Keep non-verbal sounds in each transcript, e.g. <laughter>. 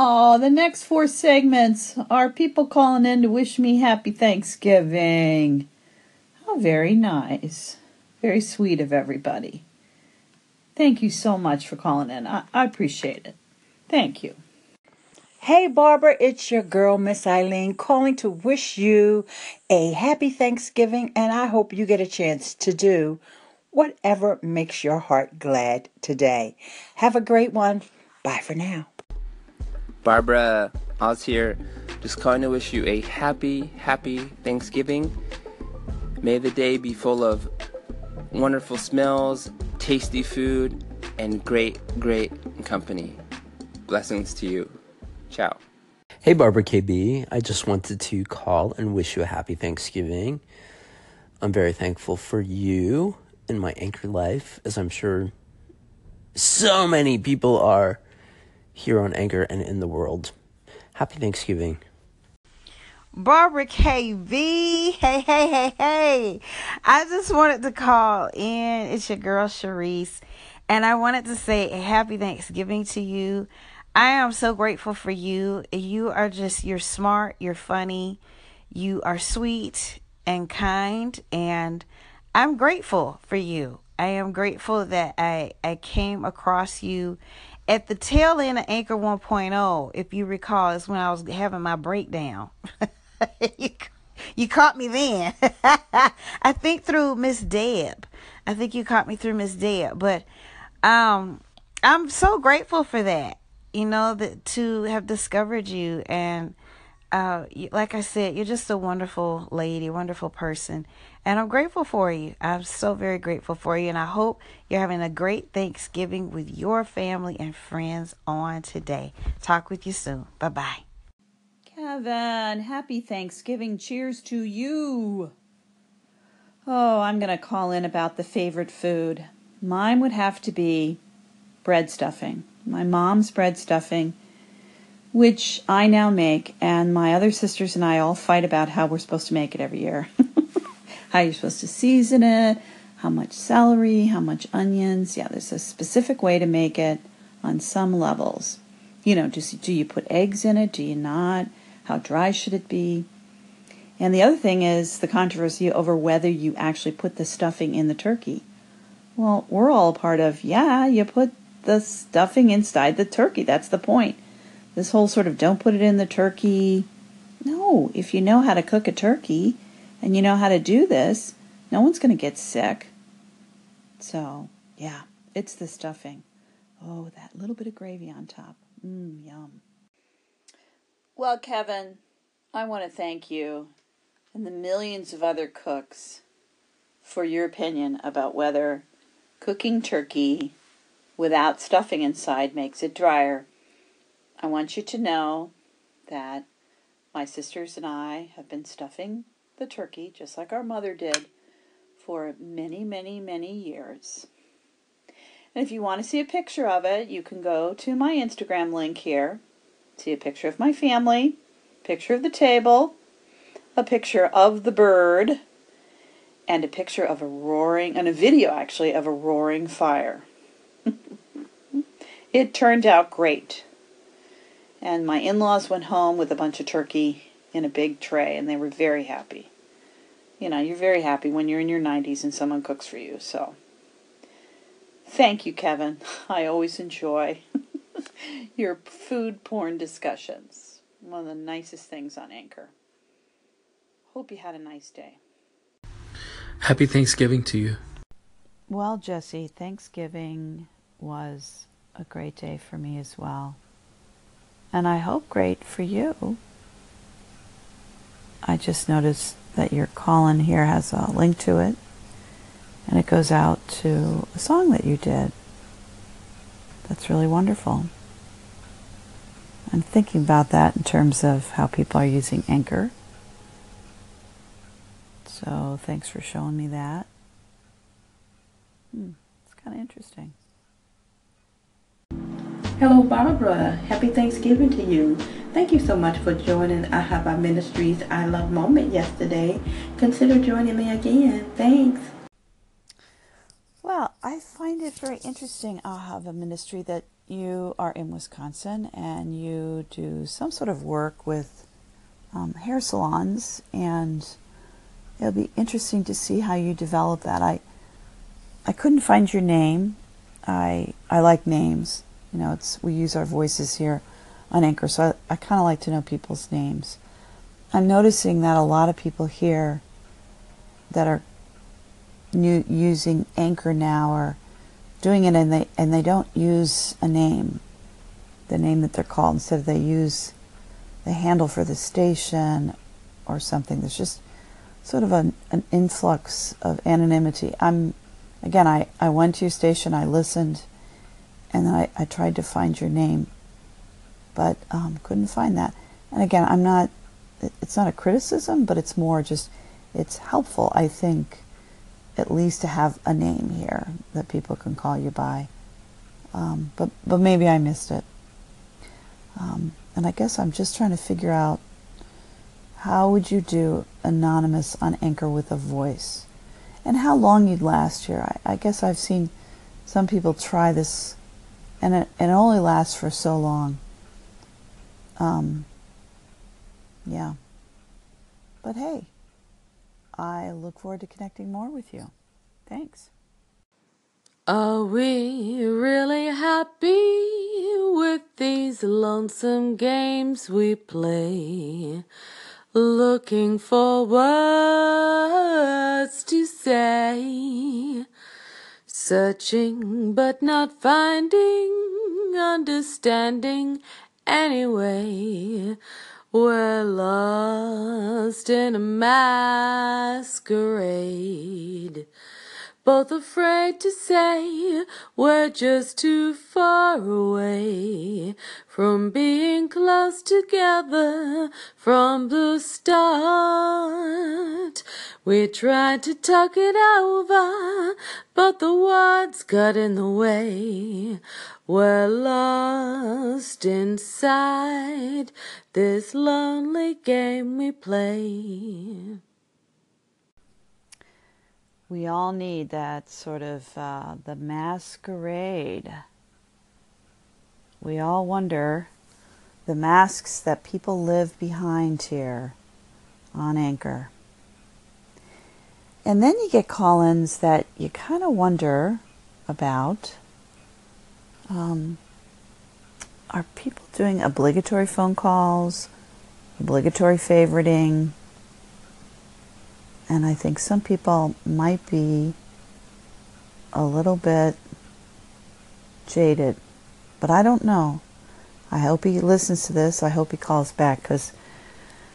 Oh, the next four segments are people calling in to wish me happy Thanksgiving. How very nice. Very sweet of everybody. Thank you so much for calling in. I, I appreciate it. Thank you. Hey, Barbara, it's your girl, Miss Eileen, calling to wish you a happy Thanksgiving, and I hope you get a chance to do whatever makes your heart glad today. Have a great one. Bye for now. Barbara, Oz here. Just calling to wish you a happy, happy Thanksgiving. May the day be full of wonderful smells, tasty food, and great, great company. Blessings to you. Ciao. Hey, Barbara KB. I just wanted to call and wish you a happy Thanksgiving. I'm very thankful for you in my anchor life, as I'm sure so many people are here on Anchor and in the world. Happy Thanksgiving. Barbara KB. Hey, hey, hey, hey. I just wanted to call in. It's your girl, Sharice. And I wanted to say happy Thanksgiving to you. I am so grateful for you. You are just, you're smart, you're funny, you are sweet and kind, and I'm grateful for you. I am grateful that I, I came across you at the tail end of Anchor 1.0. If you recall, is when I was having my breakdown. <laughs> you, you caught me then. <laughs> I think through Miss Deb. I think you caught me through Miss Deb. But um, I'm so grateful for that you know, that to have discovered you and uh, like I said, you're just a wonderful lady, wonderful person, and I'm grateful for you. I'm so very grateful for you, and I hope you're having a great Thanksgiving with your family and friends on today. Talk with you soon. Bye bye. Kevin, happy Thanksgiving. Cheers to you. Oh, I'm going to call in about the favorite food. Mine would have to be bread stuffing my mom's bread stuffing, which I now make, and my other sisters and I all fight about how we're supposed to make it every year. <laughs> how you're supposed to season it, how much celery, how much onions. Yeah, there's a specific way to make it on some levels. You know, just do you put eggs in it? Do you not? How dry should it be? And the other thing is the controversy over whether you actually put the stuffing in the turkey. Well, we're all part of, yeah, you put the stuffing inside the turkey. That's the point. This whole sort of don't put it in the turkey. No, if you know how to cook a turkey and you know how to do this, no one's going to get sick. So, yeah, it's the stuffing. Oh, that little bit of gravy on top. Mmm, yum. Well, Kevin, I want to thank you and the millions of other cooks for your opinion about whether cooking turkey without stuffing inside makes it drier. I want you to know that my sisters and I have been stuffing the turkey just like our mother did for many, many, many years. And if you want to see a picture of it, you can go to my Instagram link here. See a picture of my family, picture of the table, a picture of the bird, and a picture of a roaring, and a video actually of a roaring fire. <laughs> It turned out great. And my in laws went home with a bunch of turkey in a big tray, and they were very happy. You know, you're very happy when you're in your 90s and someone cooks for you, so. Thank you, Kevin. <laughs> I always enjoy <laughs> your food porn discussions. One of the nicest things on Anchor. Hope you had a nice day. Happy Thanksgiving to you. Well, Jesse, Thanksgiving was a great day for me as well. And I hope great for you. I just noticed that your call in here has a link to it, and it goes out to a song that you did. That's really wonderful. I'm thinking about that in terms of how people are using Anchor. So thanks for showing me that. Hmm, it's kind of interesting. Hello, Barbara. Happy Thanksgiving to you. Thank you so much for joining Ahava Ministries I Love Moment yesterday. Consider joining me again. Thanks. Well, I find it very interesting, Ahava Ministry, that you are in Wisconsin and you do some sort of work with um, hair salons, and it'll be interesting to see how you develop that. I I couldn't find your name. I I like names. You know, it's we use our voices here on Anchor, so I, I kind of like to know people's names. I'm noticing that a lot of people here that are new, using Anchor now are doing it, and they and they don't use a name, the name that they're called. Instead, they use the handle for the station or something. There's just sort of an, an influx of anonymity. I'm again, I, I went to your station, I listened, and I, I tried to find your name, but um, couldn't find that. And again, I'm not, it's not a criticism, but it's more just, it's helpful, I think, at least to have a name here that people can call you by. Um, but, but maybe I missed it. Um, and I guess I'm just trying to figure out how would you do anonymous on Anchor with a voice? and how long you'd last here. I, I guess I've seen some people try this, and it, it only lasts for so long. Um, yeah. But hey, I look forward to connecting more with you. Thanks. Are we really happy with these lonesome games we play? looking for words to say, searching but not finding, understanding anyway. We're lost in a masquerade both afraid to say we're just too far away from being close together from the start. We tried to talk it over, but the words got in the way. We're lost inside this lonely game we play we all need that sort of uh, the masquerade. We all wonder the masks that people live behind here on Anchor. And then you get call ins that you kind of wonder about. Um, are people doing obligatory phone calls, obligatory favoriting? And I think some people might be a little bit jaded, but I don't know. I hope he listens to this. I hope he calls back because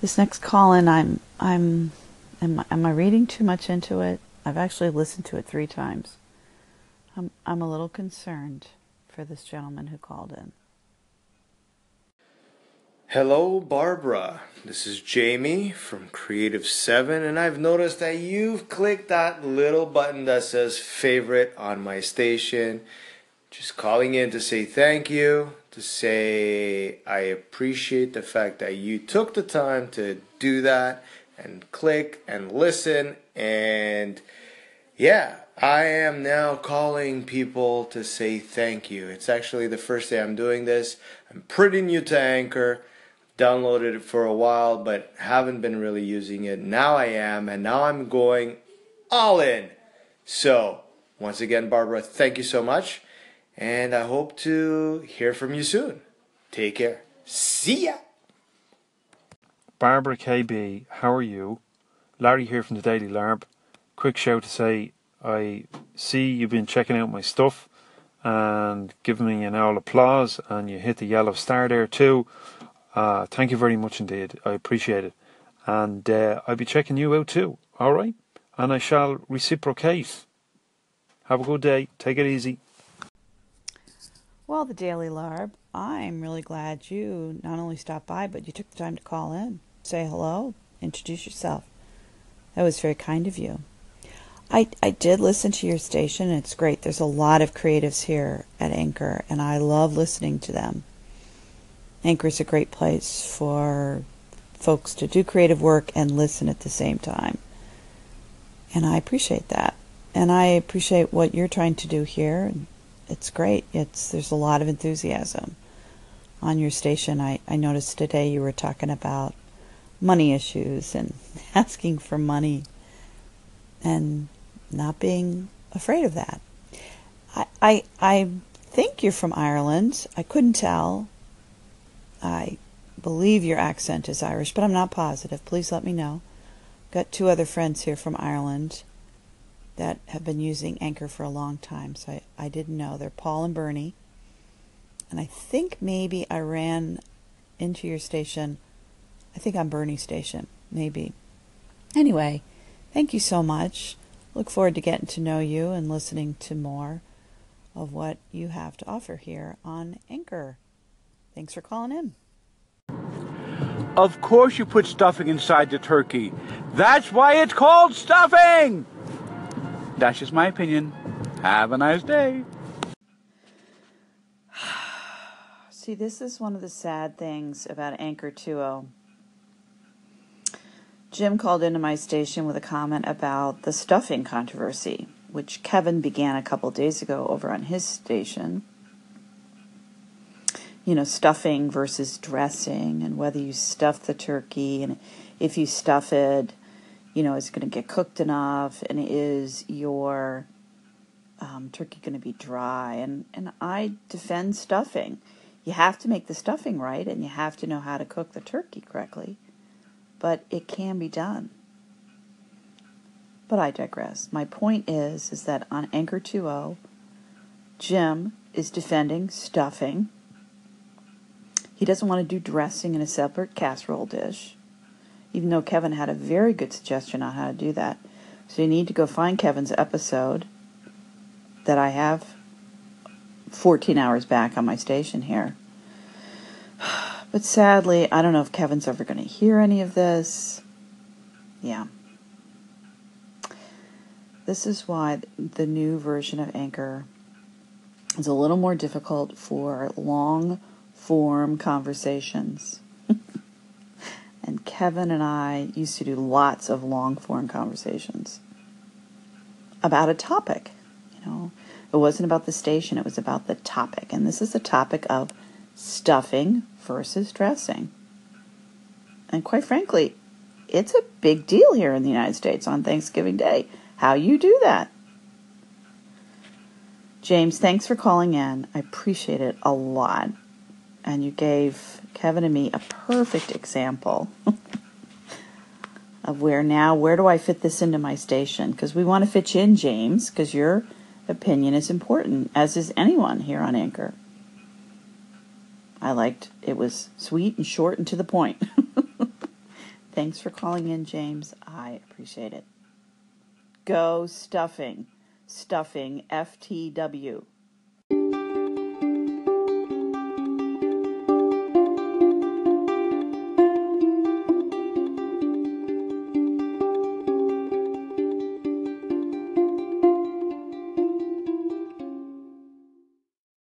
this next call in, I'm, I'm, am, am I reading too much into it? I've actually listened to it three times. I'm, I'm a little concerned for this gentleman who called in. Hello, Barbara. This is Jamie from Creative 7, and I've noticed that you've clicked that little button that says favorite on my station. Just calling in to say thank you, to say I appreciate the fact that you took the time to do that and click and listen. And yeah, I am now calling people to say thank you. It's actually the first day I'm doing this. I'm pretty new to Anchor downloaded it for a while, but haven't been really using it. Now I am, and now I'm going all in. So, once again, Barbara, thank you so much, and I hope to hear from you soon. Take care. See ya. Barbara KB, how are you? Larry here from the Daily Larb. Quick shout to say I see you've been checking out my stuff and giving me an all applause, and you hit the yellow star there too. Uh, thank you very much indeed. I appreciate it. And uh, I'll be checking you out too. All right? And I shall reciprocate. Have a good day. Take it easy. Well, the Daily Larb, I'm really glad you not only stopped by, but you took the time to call in, say hello, introduce yourself. That was very kind of you. I, I did listen to your station, it's great. There's a lot of creatives here at Anchor, and I love listening to them. Anchor is a great place for folks to do creative work and listen at the same time. And I appreciate that. And I appreciate what you're trying to do here, it's great. It's there's a lot of enthusiasm on your station. I, I noticed today you were talking about money issues and <laughs> asking for money and not being afraid of that. I, I, I think you're from Ireland. I couldn't tell. I believe your accent is Irish, but I'm not positive. Please let me know. Got two other friends here from Ireland that have been using Anchor for a long time, so I, I didn't know. They're Paul and Bernie. And I think maybe I ran into your station. I think on Bernie's station, maybe. Anyway, thank you so much. Look forward to getting to know you and listening to more of what you have to offer here on Anchor. Thanks for calling in. Of course you put stuffing inside the turkey. That's why it's called stuffing! That's just my opinion. Have a nice day. <sighs> See, this is one of the sad things about Anchor 2.0. Jim called into my station with a comment about the stuffing controversy, which Kevin began a couple days ago over on his station you know, stuffing versus dressing and whether you stuff the turkey and if you stuff it, you know, is going to get cooked enough and is your um, turkey going to be dry? And, and I defend stuffing. You have to make the stuffing right and you have to know how to cook the turkey correctly, but it can be done. But I digress. My point is is that on Anchor 2.0, Jim is defending stuffing he doesn't want to do dressing in a separate casserole dish, even though Kevin had a very good suggestion on how to do that. So you need to go find Kevin's episode that I have 14 hours back on my station here. <sighs> But sadly, I don't know if Kevin's ever going to hear any of this. Yeah. This is why the new version of Anchor is a little more difficult for long form conversations. <laughs> and Kevin and I used to do lots of long form conversations about a topic. You know, it wasn't about the station, it was about the topic. And this is the topic of stuffing versus dressing. And quite frankly, it's a big deal here in the United States on Thanksgiving Day. How you do that. James, thanks for calling in. I appreciate it a lot and you gave Kevin and me a perfect example <laughs> of where now, where do I fit this into my station? Because we want to fit you in, James, because your opinion is important, as is anyone here on Anchor. I liked it was sweet and short and to the point. <laughs> Thanks for calling in, James. I appreciate it. Go stuffing. Stuffing FTW.